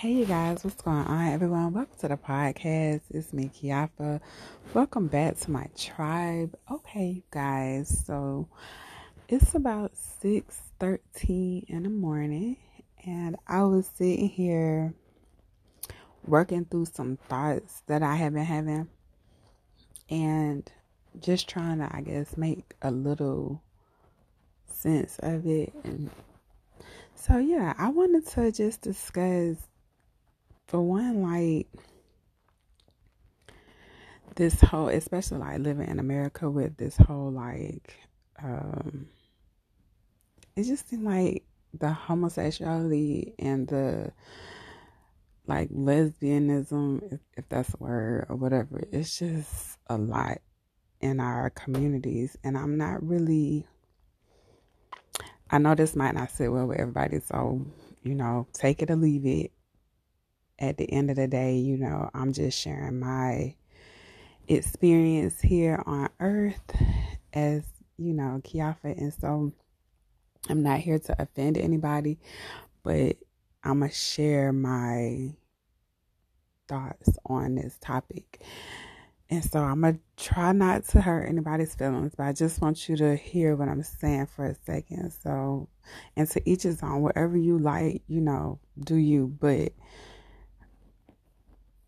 Hey, you guys, what's going on, everyone? Welcome to the podcast. It's me, Kiafa. Welcome back to my tribe. Okay, guys, so it's about six thirteen in the morning, and I was sitting here working through some thoughts that I have been having, and just trying to, I guess, make a little sense of it and so yeah, I wanted to just discuss for one, like this whole, especially like living in America with this whole like, um, it just seemed like the homosexuality and the like lesbianism, if, if that's a word or whatever, it's just a lot in our communities, and I'm not really I know this might not sit well with everybody, so you know, take it or leave it. At the end of the day, you know, I'm just sharing my experience here on earth as, you know, Kiafa. And so I'm not here to offend anybody, but I'm going to share my thoughts on this topic. And so I'm going to try not to hurt anybody's feelings, but I just want you to hear what I'm saying for a second. So, and to each his own, whatever you like, you know, do you. But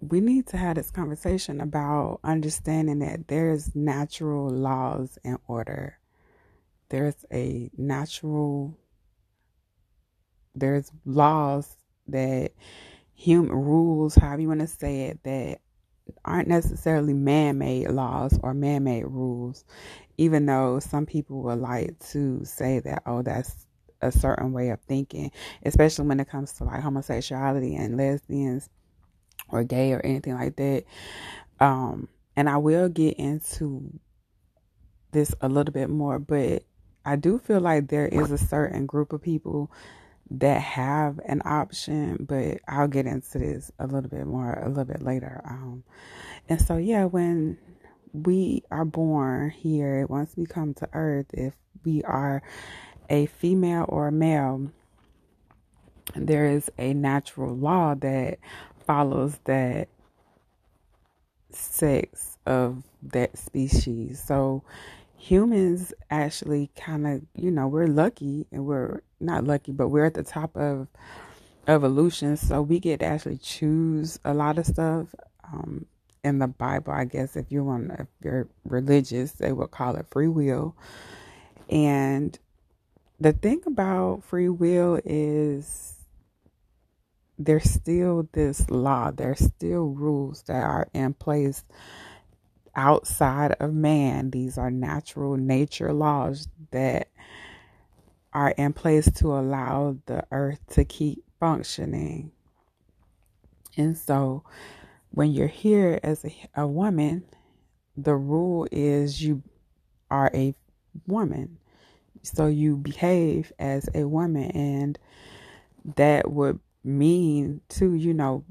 we need to have this conversation about understanding that there's natural laws and order. There's a natural, there's laws that human rules, however you want to say it, that aren't necessarily man-made laws or man-made rules even though some people would like to say that oh that's a certain way of thinking especially when it comes to like homosexuality and lesbians or gay or anything like that um and I will get into this a little bit more but I do feel like there is a certain group of people that have an option, but I'll get into this a little bit more a little bit later. Um, and so yeah, when we are born here, once we come to earth, if we are a female or a male, there is a natural law that follows that sex of that species. So humans actually kind of, you know, we're lucky and we're not lucky, but we're at the top of evolution. So we get to actually choose a lot of stuff. Um, in the Bible, I guess if you want, if you're religious, they would call it free will. And the thing about free will is there's still this law, there's still rules that are in place outside of man. These are natural nature laws that are in place to allow the earth to keep functioning. And so when you're here as a, a woman, the rule is you are a woman. So you behave as a woman, and that would mean to you know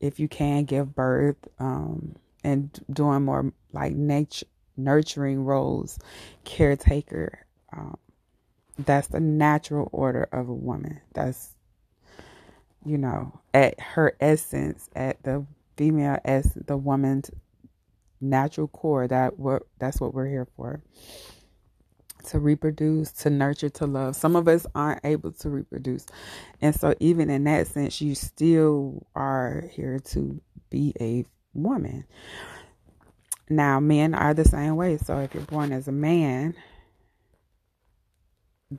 if you can give birth um, and doing more like nature nurturing roles, caretaker. Um, that's the natural order of a woman. That's you know at her essence, at the female as the woman's natural core. That what that's what we're here for. To reproduce, to nurture, to love. Some of us aren't able to reproduce. And so even in that sense, you still are here to be a woman. Now, men are the same way. So if you're born as a man,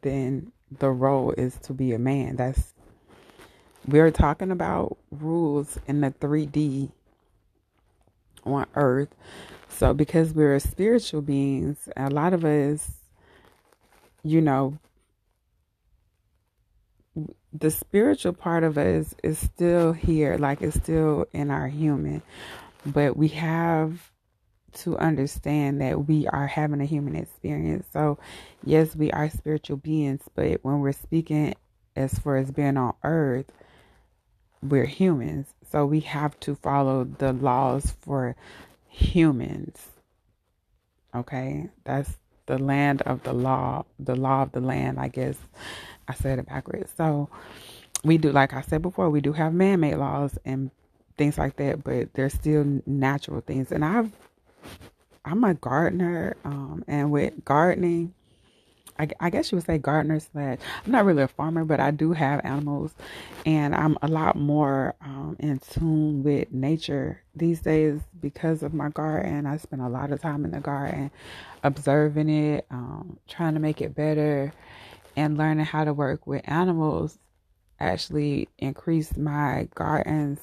then the role is to be a man. That's we're talking about rules in the 3D on earth. So because we're spiritual beings, a lot of us, you know, the spiritual part of us is still here, like it's still in our human, but we have to understand that we are having a human experience. So, yes, we are spiritual beings, but when we're speaking as far as being on earth, we're humans. So, we have to follow the laws for humans. Okay? That's the land of the law, the law of the land, I guess. I said it backwards. So, we do, like I said before, we do have man made laws and things like that, but they're still natural things. And I've, I'm a gardener, um, and with gardening, I, I, guess you would say gardener slash. I'm not really a farmer, but I do have animals, and I'm a lot more um, in tune with nature these days because of my garden. I spend a lot of time in the garden, observing it, um, trying to make it better, and learning how to work with animals. Actually, increased my garden's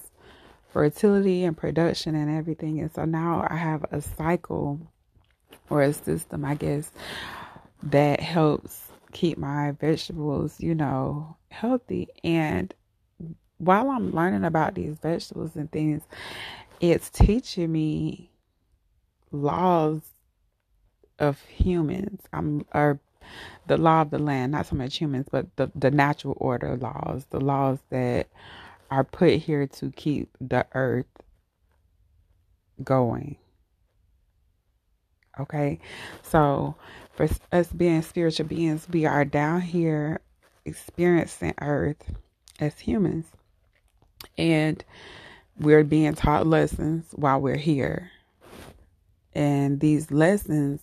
fertility and production and everything, and so now I have a cycle or a system, I guess that helps keep my vegetables, you know, healthy. And while I'm learning about these vegetables and things, it's teaching me laws of humans. I'm or the law of the land, not so much humans, but the, the natural order laws, the laws that are put here to keep the earth going. Okay. So for us being spiritual beings, we are down here experiencing earth as humans. And we're being taught lessons while we're here. And these lessons,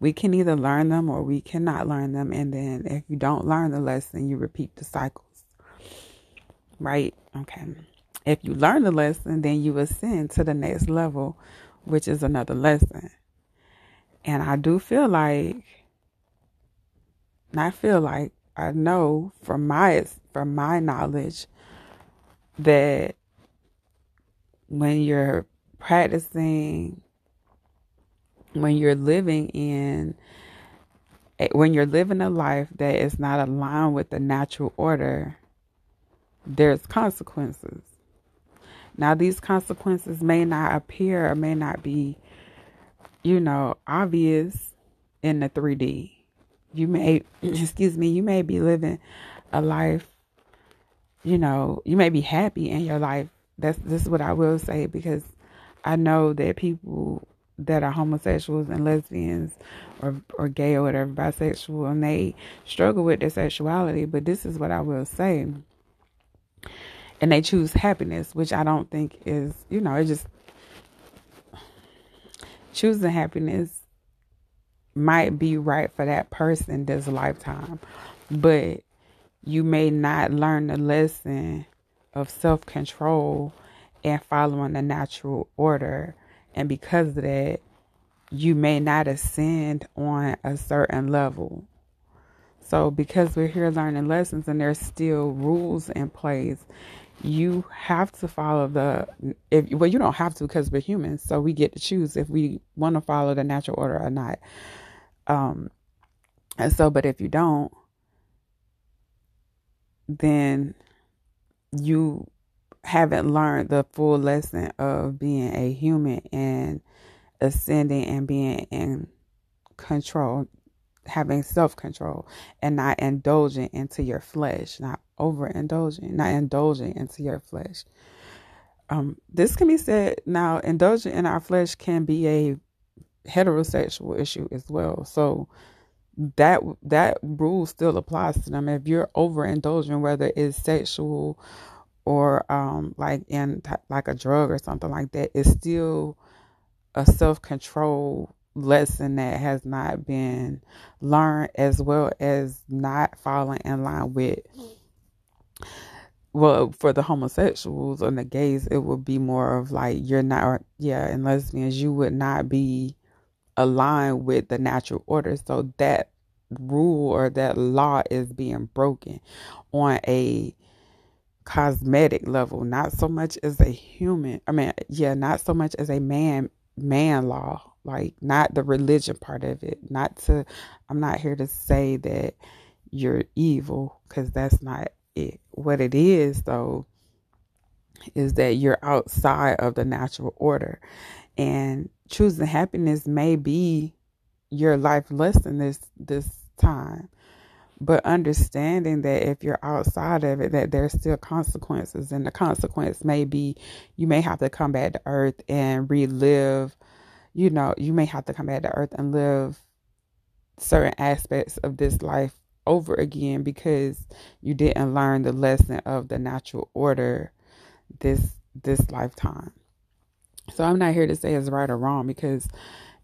we can either learn them or we cannot learn them. And then if you don't learn the lesson, you repeat the cycles. Right? Okay. If you learn the lesson, then you ascend to the next level, which is another lesson. And I do feel like, I feel like I know from my from my knowledge that when you're practicing, when you're living in, eh, when you're living a life that is not aligned with the natural order, there's consequences. Now, these consequences may not appear or may not be you know, obvious in the 3D. You may, excuse me, you may be living a life, you know, you may be happy in your life. That's this is what I will say because I know that people that are homosexuals and lesbians or or gay or whatever, bisexual, and they struggle with their sexuality. But this is what I will say. And they choose happiness, which I don't think is, you know, it just choosing happiness might be right for that person this lifetime, but you may not learn the lesson of self control and following the natural order. And because of that, you may not ascend on a certain level. So, because we're here learning lessons and there's still rules in place, you have to follow the if well you don't have to because we're humans so we get to choose if we want to follow the natural order or not. Um and so but if you don't then you haven't learned the full lesson of being a human and ascending and being in control having self control and not indulging into your flesh, not overindulging, not indulging into your flesh. Um, this can be said now, indulging in our flesh can be a heterosexual issue as well. So that that rule still applies to them. If you're overindulging, whether it's sexual or um, like in like a drug or something like that, it's still a self control lesson that has not been learned as well as not falling in line with well for the homosexuals and the gays it would be more of like you're not yeah and lesbians you would not be aligned with the natural order. So that rule or that law is being broken on a cosmetic level. Not so much as a human i mean yeah not so much as a man man law like not the religion part of it not to i'm not here to say that you're evil because that's not it. What it is though is that you're outside of the natural order. And choosing happiness may be your life lesson this this time but understanding that if you're outside of it that there's still consequences and the consequence may be you may have to come back to earth and relive you know, you may have to come back to earth and live certain aspects of this life over again because you didn't learn the lesson of the natural order this this lifetime. So I'm not here to say it's right or wrong because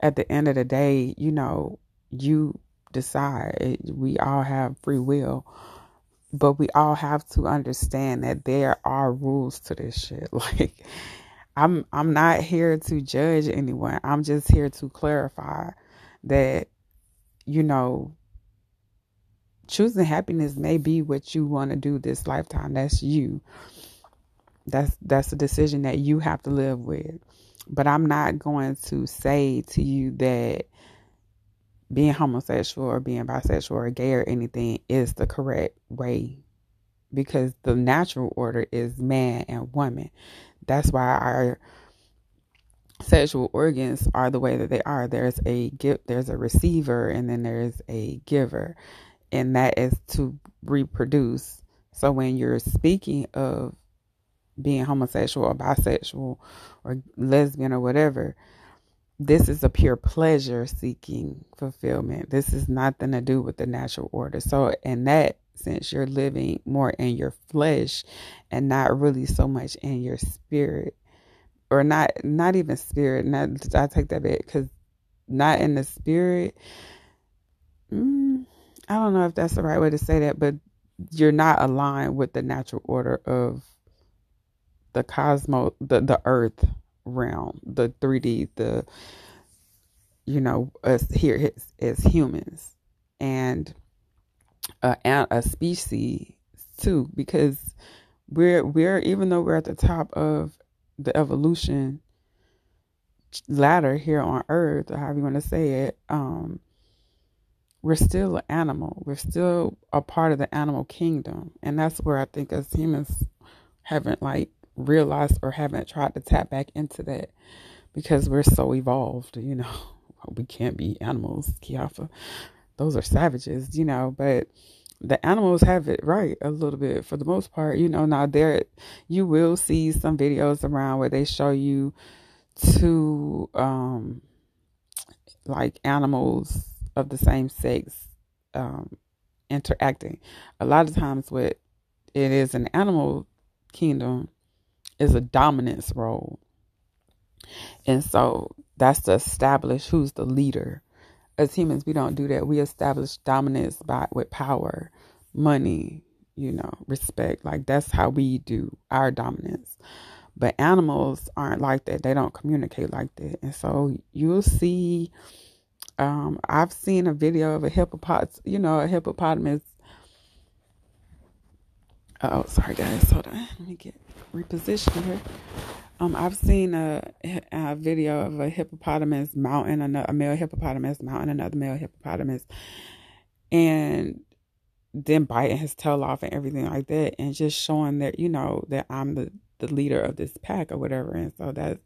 at the end of the day, you know, you decide. We all have free will. But we all have to understand that there are rules to this shit. Like I'm I'm not here to judge anyone. I'm just here to clarify that you know choosing happiness may be what you want to do this lifetime. That's you. That's that's a decision that you have to live with. But I'm not going to say to you that being homosexual or being bisexual or gay or anything is the correct way because the natural order is man and woman. That's why our sexual organs are the way that they are. There's a give, there's a receiver, and then there's a giver, and that is to reproduce. So when you're speaking of being homosexual or bisexual or lesbian or whatever, this is a pure pleasure seeking fulfillment. This is nothing to do with the natural order. So in that sense, you're living more in your flesh and not really so much in your spirit. Or not not even spirit. Not I take that back because not in the spirit. Mm, I don't know if that's the right way to say that, but you're not aligned with the natural order of the cosmos, the the earth realm, the 3D, the you know us here as, as humans, and a, a species too, because we're we're even though we're at the top of the evolution ladder here on Earth, or however you want to say it, um, we're still an animal. We're still a part of the animal kingdom, and that's where I think as humans haven't like realized or haven't tried to tap back into that because we're so evolved, you know. We can't be animals, Kiafa. Those are savages, you know, but the animals have it right a little bit for the most part, you know. Now there you will see some videos around where they show you two um like animals of the same sex um interacting. A lot of times what it is an animal kingdom is a dominance role. And so that's to establish who's the leader. As humans, we don't do that. We establish dominance by with power, money, you know, respect. Like that's how we do our dominance. But animals aren't like that. They don't communicate like that. And so you'll see um, I've seen a video of a hippopotamus, you know, a hippopotamus. Oh, sorry guys. Hold on. Let me get repositioned here. Um, I've seen a, a video of a hippopotamus mounting another, a male hippopotamus mounting another male hippopotamus, and then biting his tail off and everything like that, and just showing that you know that I'm the the leader of this pack or whatever. And so that's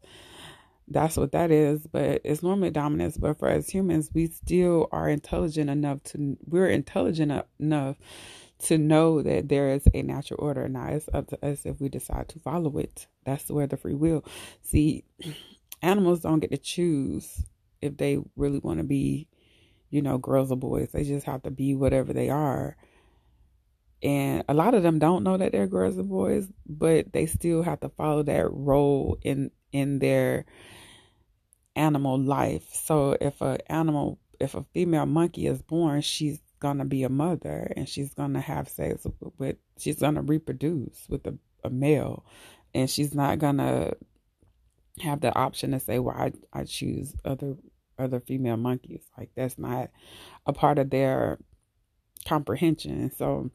that's what that is. But it's normally dominance. But for us humans, we still are intelligent enough to we're intelligent enough to know that there is a natural order. Now it's up to us if we decide to follow it. That's where the free will. See, animals don't get to choose if they really want to be, you know, girls or boys. They just have to be whatever they are. And a lot of them don't know that they're girls or boys, but they still have to follow that role in in their animal life. So if a animal if a female monkey is born, she's gonna be a mother and she's gonna have sex with she's gonna reproduce with a, a male. And she's not gonna have the option to say well I, I choose other other female monkeys. Like that's not a part of their comprehension. So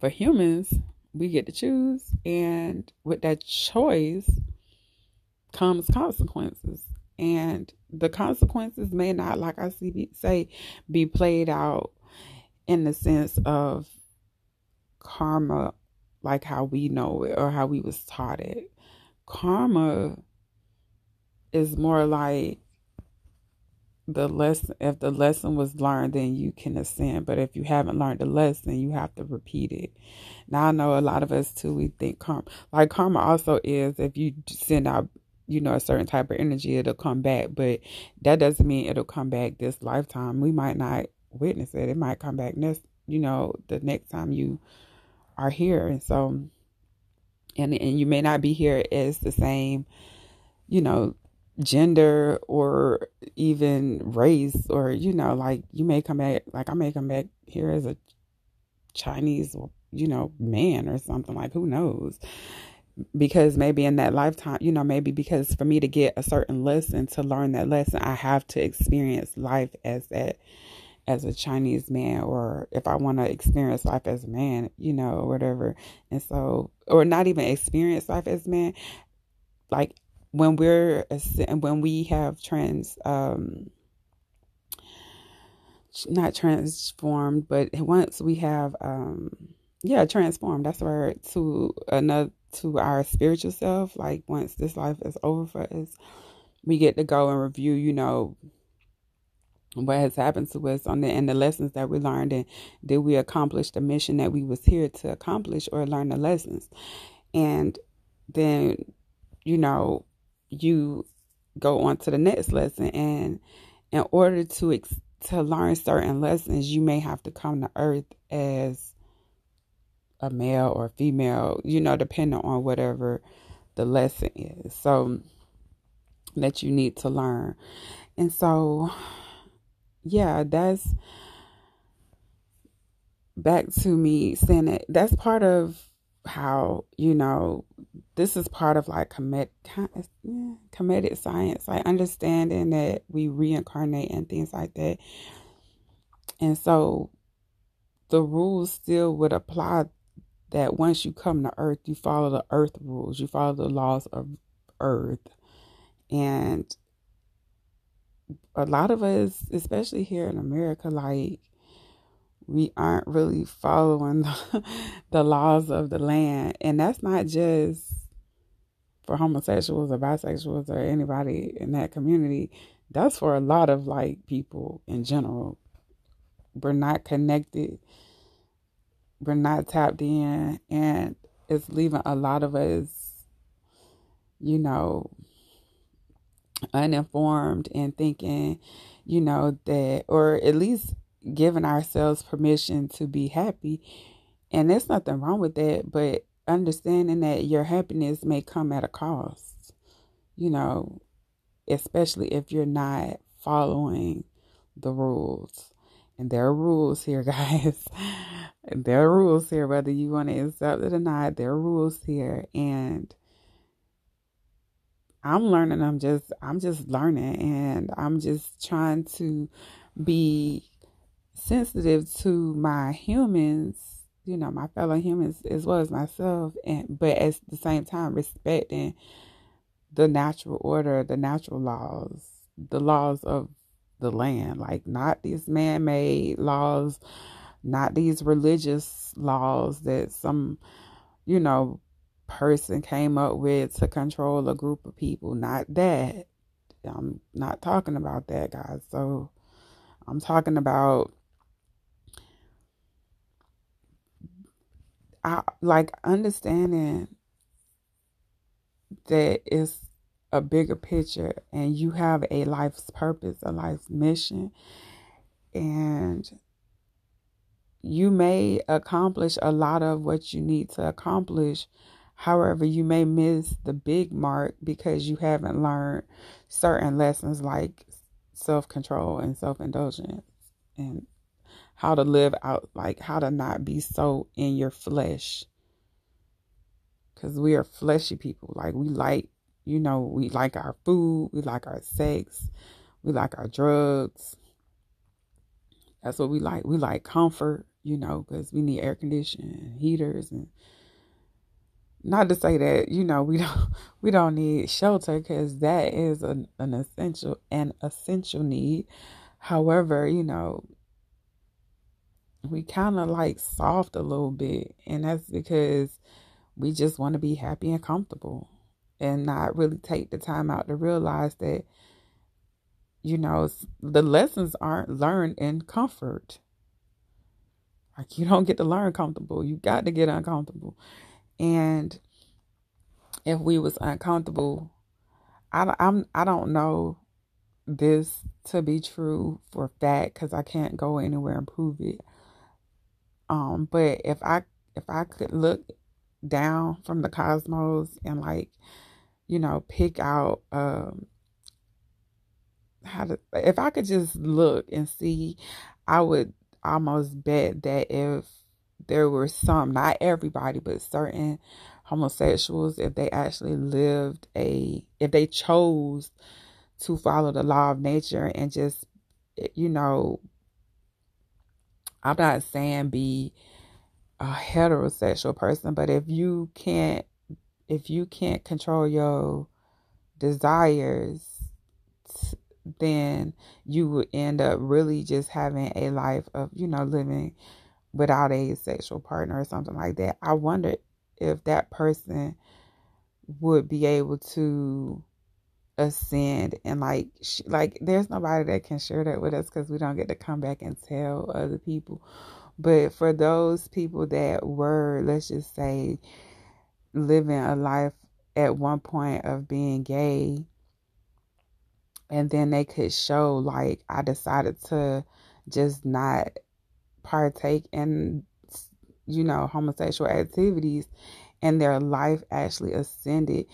for humans we get to choose and with that choice comes consequences and the consequences may not, like I see, say, be played out in the sense of karma, like how we know it or how we was taught it. Karma is more like the lesson. If the lesson was learned, then you can ascend. But if you haven't learned the lesson, you have to repeat it. Now I know a lot of us too. We think karma, like karma, also is if you send out you know, a certain type of energy, it'll come back. But that doesn't mean it'll come back this lifetime. We might not witness it. It might come back next, you know, the next time you are here. And so, and, and you may not be here as the same, you know, gender or even race or, you know, like you may come back, like I may come back here as a Chinese, you know, man or something like who knows because maybe in that lifetime, you know, maybe because for me to get a certain lesson, to learn that lesson, I have to experience life as that, as a Chinese man, or if I want to experience life as a man, you know, whatever. And so, or not even experience life as man, like when we're, when we have trans, um, not transformed, but once we have, um, yeah, transformed. That's where to another to our spiritual self. Like once this life is over for us, we get to go and review, you know, what has happened to us on the and the lessons that we learned and did we accomplish the mission that we was here to accomplish or learn the lessons. And then, you know, you go on to the next lesson and in order to ex- to learn certain lessons, you may have to come to earth as a male or female, you know, depending on whatever the lesson is. So that you need to learn. And so, yeah, that's back to me saying that that's part of how, you know, this is part of like commit, committed science, like understanding that we reincarnate and things like that. And so the rules still would apply that once you come to earth, you follow the earth rules, you follow the laws of earth. And a lot of us, especially here in America, like we aren't really following the, the laws of the land. And that's not just for homosexuals or bisexuals or anybody in that community. That's for a lot of like people in general. We're not connected we're not tapped in and it's leaving a lot of us you know uninformed and thinking you know that or at least giving ourselves permission to be happy. And there's nothing wrong with that but understanding that your happiness may come at a cost you know especially if you're not following the rules and there are rules here guys there are rules here, whether you want to accept it or not. There are rules here, and I'm learning. I'm just, I'm just learning, and I'm just trying to be sensitive to my humans, you know, my fellow humans as well as myself, and but at the same time respecting the natural order, the natural laws, the laws of the land, like not these man-made laws not these religious laws that some, you know, person came up with to control a group of people. Not that. I'm not talking about that, guys. So I'm talking about I like understanding that it's a bigger picture and you have a life's purpose, a life's mission. And you may accomplish a lot of what you need to accomplish. However, you may miss the big mark because you haven't learned certain lessons like self control and self indulgence and how to live out, like how to not be so in your flesh. Because we are fleshy people. Like we like, you know, we like our food, we like our sex, we like our drugs. That's what we like. We like comfort you know, because we need air conditioning, heaters, and not to say that you know we don't we don't need shelter because that is an, an essential an essential need. However, you know, we kind of like soft a little bit, and that's because we just want to be happy and comfortable, and not really take the time out to realize that you know the lessons aren't learned in comfort like you don't get to learn comfortable. You got to get uncomfortable. And if we was uncomfortable, I I'm I don't know this to be true for fact because I can't go anywhere and prove it. Um, but if I if I could look down from the cosmos and like, you know, pick out um how to if I could just look and see, I would almost bet that if there were some, not everybody, but certain homosexuals, if they actually lived a, if they chose to follow the law of nature and just, you know, I'm not saying be a heterosexual person, but if you can't, if you can't control your desires, then you would end up really just having a life of, you know, living without a sexual partner or something like that. I wonder if that person would be able to ascend and like sh- like there's nobody that can share that with us because we don't get to come back and tell other people but for those people that were let's just say living a life at one point of being gay and then they could show like i decided to just not partake in you know homosexual activities and their life actually ascended.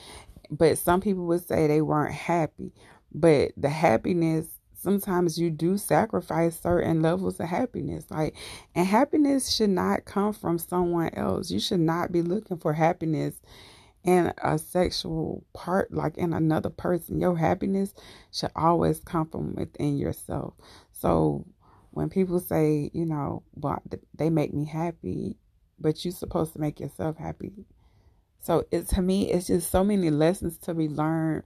But some people would say they weren't happy. But the happiness sometimes you do sacrifice certain levels of happiness like and happiness should not come from someone else. You should not be looking for happiness in a sexual part like in another person. Your happiness should always come from within yourself. So when people say you know but they make me happy but you're supposed to make yourself happy. So it to me, it's just so many lessons to be learned.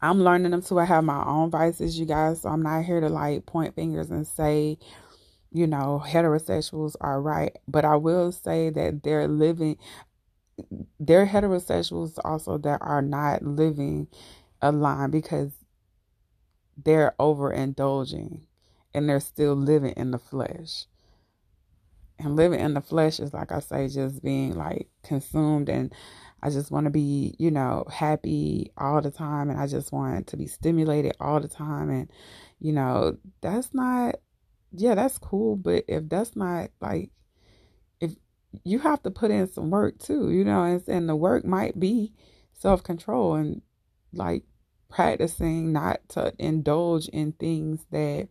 I'm learning them too. I have my own vices, you guys. So I'm not here to like point fingers and say, you know, heterosexuals are right. But I will say that they're living, they're heterosexuals also that are not living aligned because they're overindulging and they're still living in the flesh and living in the flesh is like I say, just being like consumed and I just want to be, you know, happy all the time and I just want to be stimulated all the time and you know, that's not yeah, that's cool, but if that's not like if you have to put in some work too, you know, and, and the work might be self-control and like practicing not to indulge in things that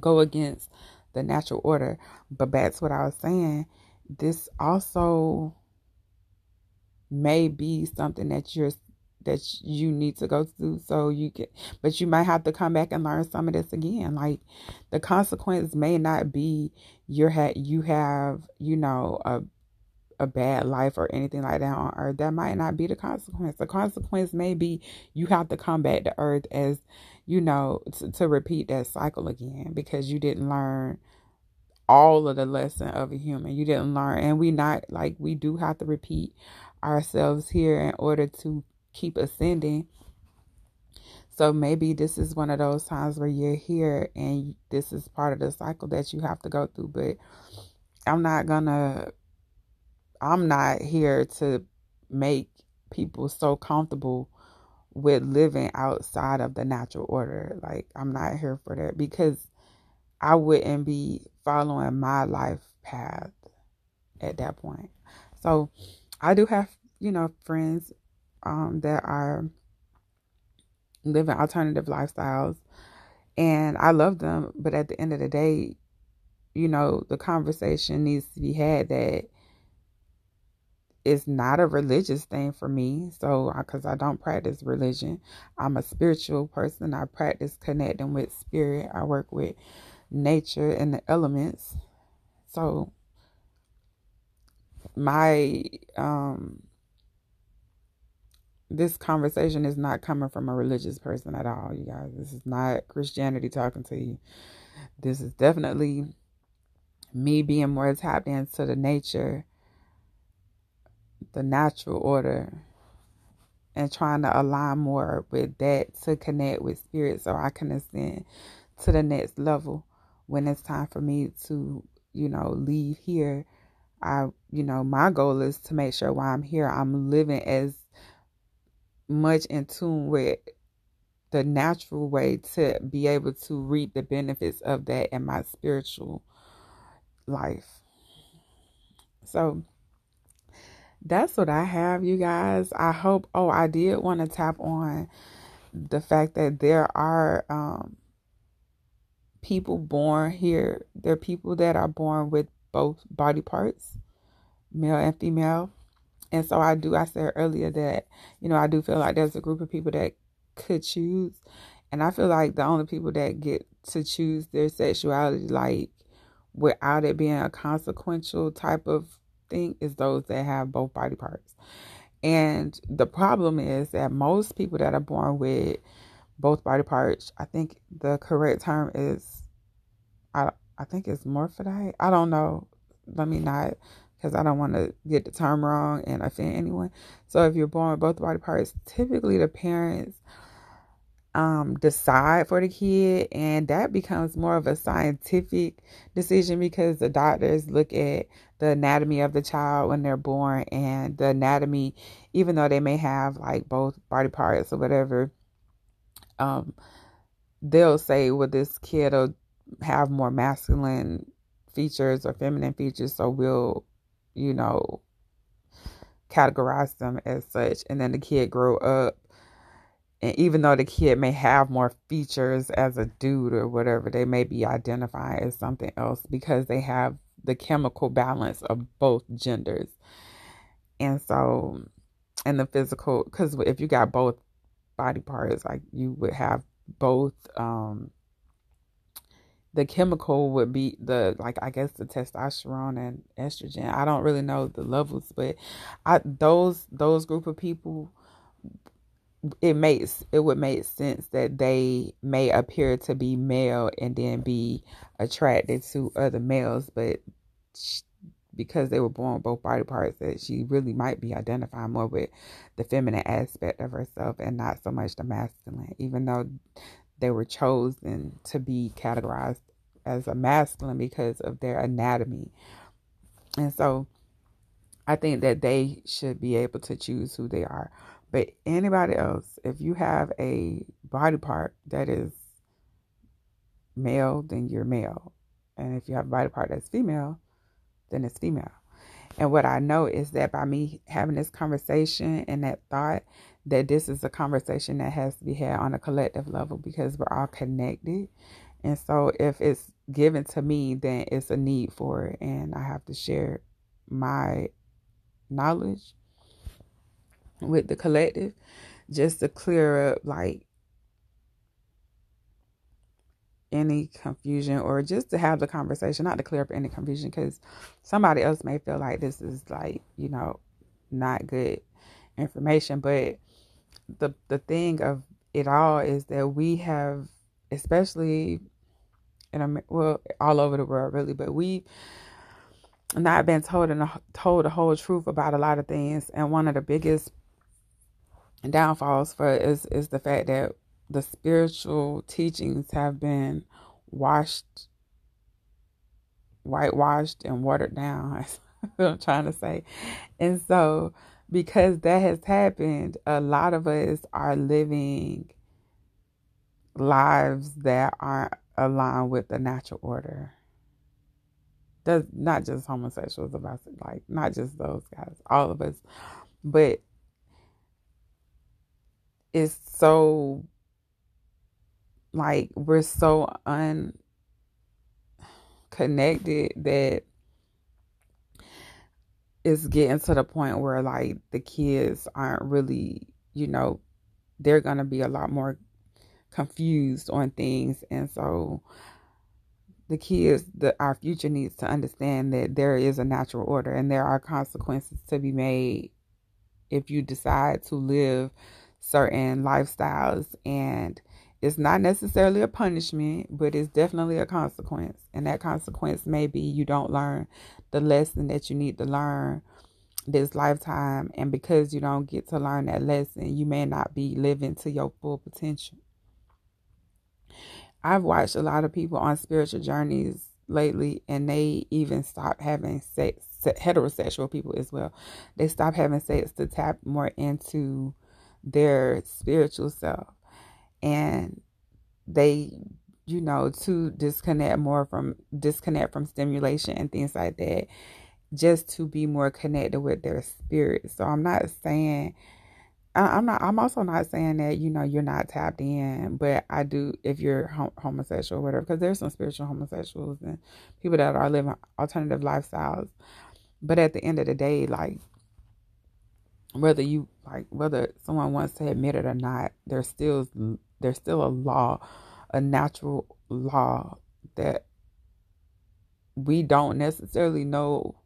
go against the natural order. But that's what I was saying, this also may be something that you're that you need to go through. So you can but you might have to come back and learn some of this again. Like the consequence may not be your ha- you have you know a a bad life or anything like that on earth. That might not be the consequence. The consequence may be you have to come back to earth as you know, to repeat that cycle again because you didn't learn all of the lesson of a human. You didn't learn, and we not like we do have to repeat ourselves here in order to keep ascending. So maybe this is one of those times where you're here and this is part of the cycle that you have to go through. But I'm not gonna, I'm not here to make people so comfortable with living outside of the natural order. Like, I'm not here for that because I wouldn't be following my life path at that point. So, I do have, you know, friends um, that are living alternative lifestyles and I love them, but at the end of the day, you know, the conversation needs to be had that it's not a religious thing for me. So, because I don't practice religion, I'm a spiritual person. I practice connecting with spirit. I work with nature and the elements. So, my um this conversation is not coming from a religious person at all, you guys. This is not Christianity talking to you. This is definitely me being more tapped into the nature the natural order and trying to align more with that to connect with spirit so I can ascend to the next level when it's time for me to, you know, leave here. I, you know, my goal is to make sure while I'm here, I'm living as much in tune with the natural way to be able to reap the benefits of that in my spiritual life. So that's what I have, you guys. I hope. Oh, I did want to tap on the fact that there are um, people born here. There are people that are born with both body parts, male and female. And so I do, I said earlier that, you know, I do feel like there's a group of people that could choose. And I feel like the only people that get to choose their sexuality, like without it being a consequential type of thing, is those that have both body parts. And the problem is that most people that are born with both body parts, I think the correct term is, I, think it's morphodite. I don't know. Let me not because I don't want to get the term wrong and offend anyone. So if you're born with both body parts, typically the parents um, decide for the kid, and that becomes more of a scientific decision because the doctors look at the anatomy of the child when they're born and the anatomy, even though they may have like both body parts or whatever, um, they'll say, well, this kid will have more masculine features or feminine features, so we'll you know, categorize them as such. And then the kid grow up. And even though the kid may have more features as a dude or whatever, they may be identified as something else because they have the chemical balance of both genders. And so, and the physical, because if you got both body parts, like you would have both um the chemical would be the like I guess the testosterone and estrogen. I don't really know the levels, but I those those group of people it makes it would make sense that they may appear to be male and then be attracted to other males, but because they were born both body parts, that she really might be identifying more with the feminine aspect of herself and not so much the masculine, even though they were chosen to be categorized as a masculine because of their anatomy. And so I think that they should be able to choose who they are. But anybody else, if you have a body part that is male, then you're male. And if you have a body part that's female, then it's female. And what I know is that by me having this conversation and that thought, that this is a conversation that has to be had on a collective level because we're all connected. And so if it's given to me, then it's a need for it. And I have to share my knowledge with the collective just to clear up like any confusion or just to have the conversation, not to clear up any confusion because somebody else may feel like this is like, you know, not good information. But the the thing of it all is that we have especially in a well all over the world really, but we not been told and told the whole truth about a lot of things. And one of the biggest downfalls for is is the fact that the spiritual teachings have been washed, whitewashed, and watered down. I'm trying to say. And so, because that has happened, a lot of us are living lives that aren't aligned with the natural order. Does not just homosexuals about like not just those guys, all of us, but it's so like we're so unconnected that it's getting to the point where like the kids aren't really, you know, they're gonna be a lot more confused on things. And so the kids the our future needs to understand that there is a natural order and there are consequences to be made if you decide to live certain lifestyles. And it's not necessarily a punishment but it's definitely a consequence and that consequence may be you don't learn the lesson that you need to learn this lifetime and because you don't get to learn that lesson you may not be living to your full potential I've watched a lot of people on spiritual journeys lately, and they even stop having sex. Heterosexual people as well. They stop having sex to tap more into their spiritual self. And they you know to disconnect more from disconnect from stimulation and things like that just to be more connected with their spirit so i'm not saying I'm not. I'm also not saying that you know you're not tapped in, but I do if you're homosexual or whatever, because there's some spiritual homosexuals and people that are living alternative lifestyles. But at the end of the day, like whether you like whether someone wants to admit it or not, there's still there's still a law, a natural law that we don't necessarily know.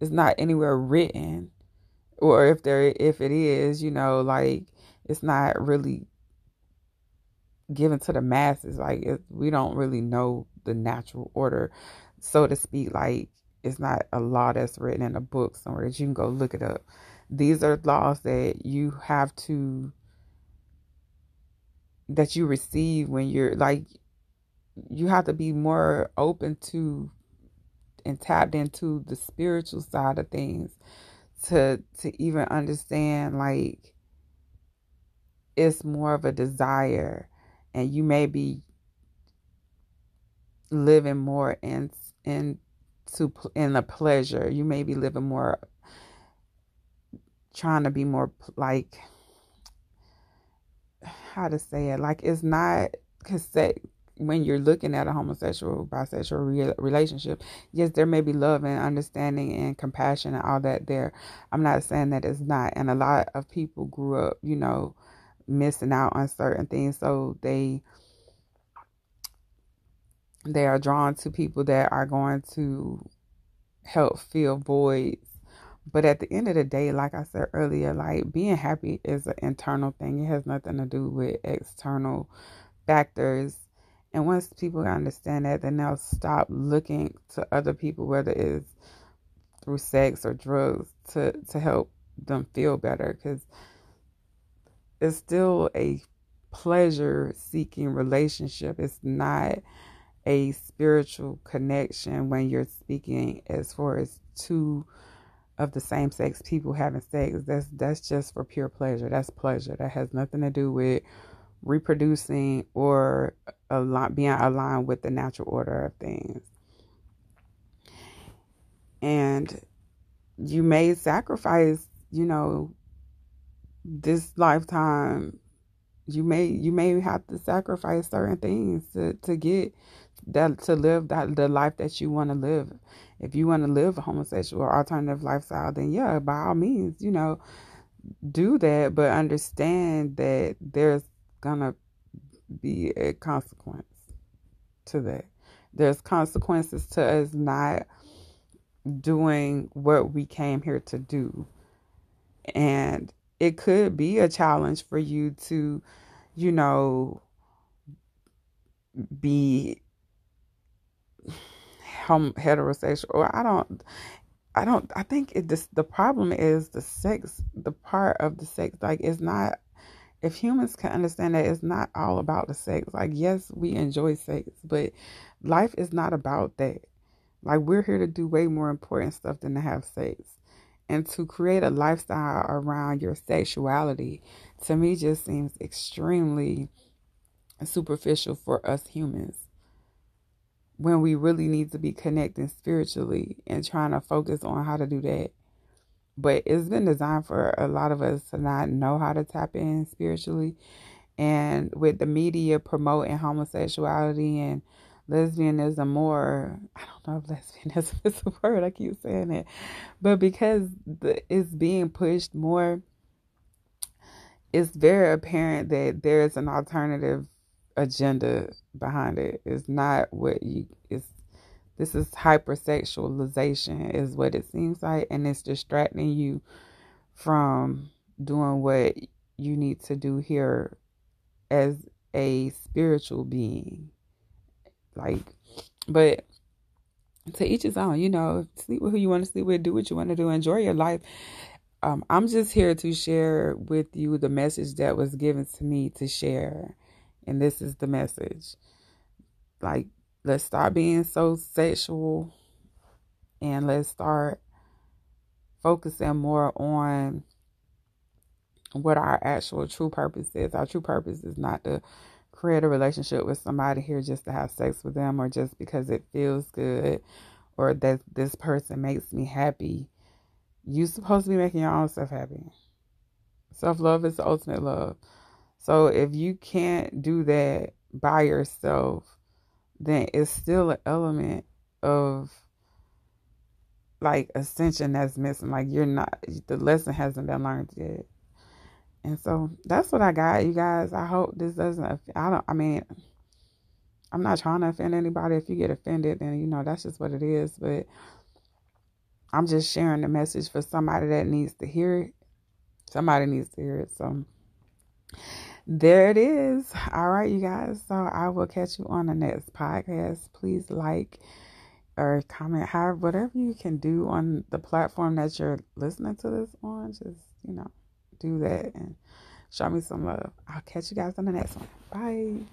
It's not anywhere written or if there if it is you know like it's not really given to the masses. Like it, we don't really know the natural order. So to speak like it's not a law that's written in a book somewhere that you can go look it up. These are laws that you have to that you receive when you're like you have to be more open to and tapped into the spiritual side of things to to even understand like it's more of a desire and you may be living more in in to in a pleasure. You may be living more trying to be more like how to say it like it's not because when you're looking at a homosexual bisexual re- relationship yes there may be love and understanding and compassion and all that there. I'm not saying that it's not and a lot of people grew up you know missing out on certain things so they they are drawn to people that are going to help fill voids but at the end of the day like i said earlier like being happy is an internal thing it has nothing to do with external factors and once people understand that, then they'll stop looking to other people, whether it's through sex or drugs, to, to help them feel better. Because it's still a pleasure seeking relationship. It's not a spiritual connection when you're speaking as far as two of the same sex people having sex. That's that's just for pure pleasure. That's pleasure. That has nothing to do with reproducing or a lot being aligned with the natural order of things. And you may sacrifice, you know, this lifetime. You may you may have to sacrifice certain things to, to get that to live that the life that you want to live. If you want to live a homosexual alternative lifestyle, then yeah, by all means, you know, do that, but understand that there's gonna be a consequence to that. There's consequences to us not doing what we came here to do. And it could be a challenge for you to, you know, be heterosexual or I don't I don't I think it just the problem is the sex the part of the sex like it's not if humans can understand that it's not all about the sex, like, yes, we enjoy sex, but life is not about that. Like, we're here to do way more important stuff than to have sex. And to create a lifestyle around your sexuality, to me, just seems extremely superficial for us humans when we really need to be connecting spiritually and trying to focus on how to do that but it's been designed for a lot of us to not know how to tap in spiritually. And with the media promoting homosexuality and lesbianism more, I don't know if lesbianism is a word, I keep saying it, but because the, it's being pushed more, it's very apparent that there's an alternative agenda behind it. It's not what you, it's this is hypersexualization, is what it seems like, and it's distracting you from doing what you need to do here as a spiritual being. Like, but to each his own, you know, sleep with who you want to sleep with, do what you want to do, enjoy your life. Um, I'm just here to share with you the message that was given to me to share. And this is the message. Like, let's stop being so sexual and let's start focusing more on what our actual true purpose is. Our true purpose is not to create a relationship with somebody here just to have sex with them or just because it feels good or that this person makes me happy. You're supposed to be making your own self happy. Self love is the ultimate love. So if you can't do that by yourself, then it's still an element of like ascension that's missing. Like you're not the lesson hasn't been learned yet. And so that's what I got, you guys. I hope this doesn't. I don't. I mean, I'm not trying to offend anybody. If you get offended, then you know that's just what it is. But I'm just sharing the message for somebody that needs to hear it. Somebody needs to hear it. So there it is. All right, you guys. So I will catch you on the next podcast. Please like or comment, however, whatever you can do on the platform that you're listening to this on. Just you know do that and show me some love. I'll catch you guys on the next one. Bye.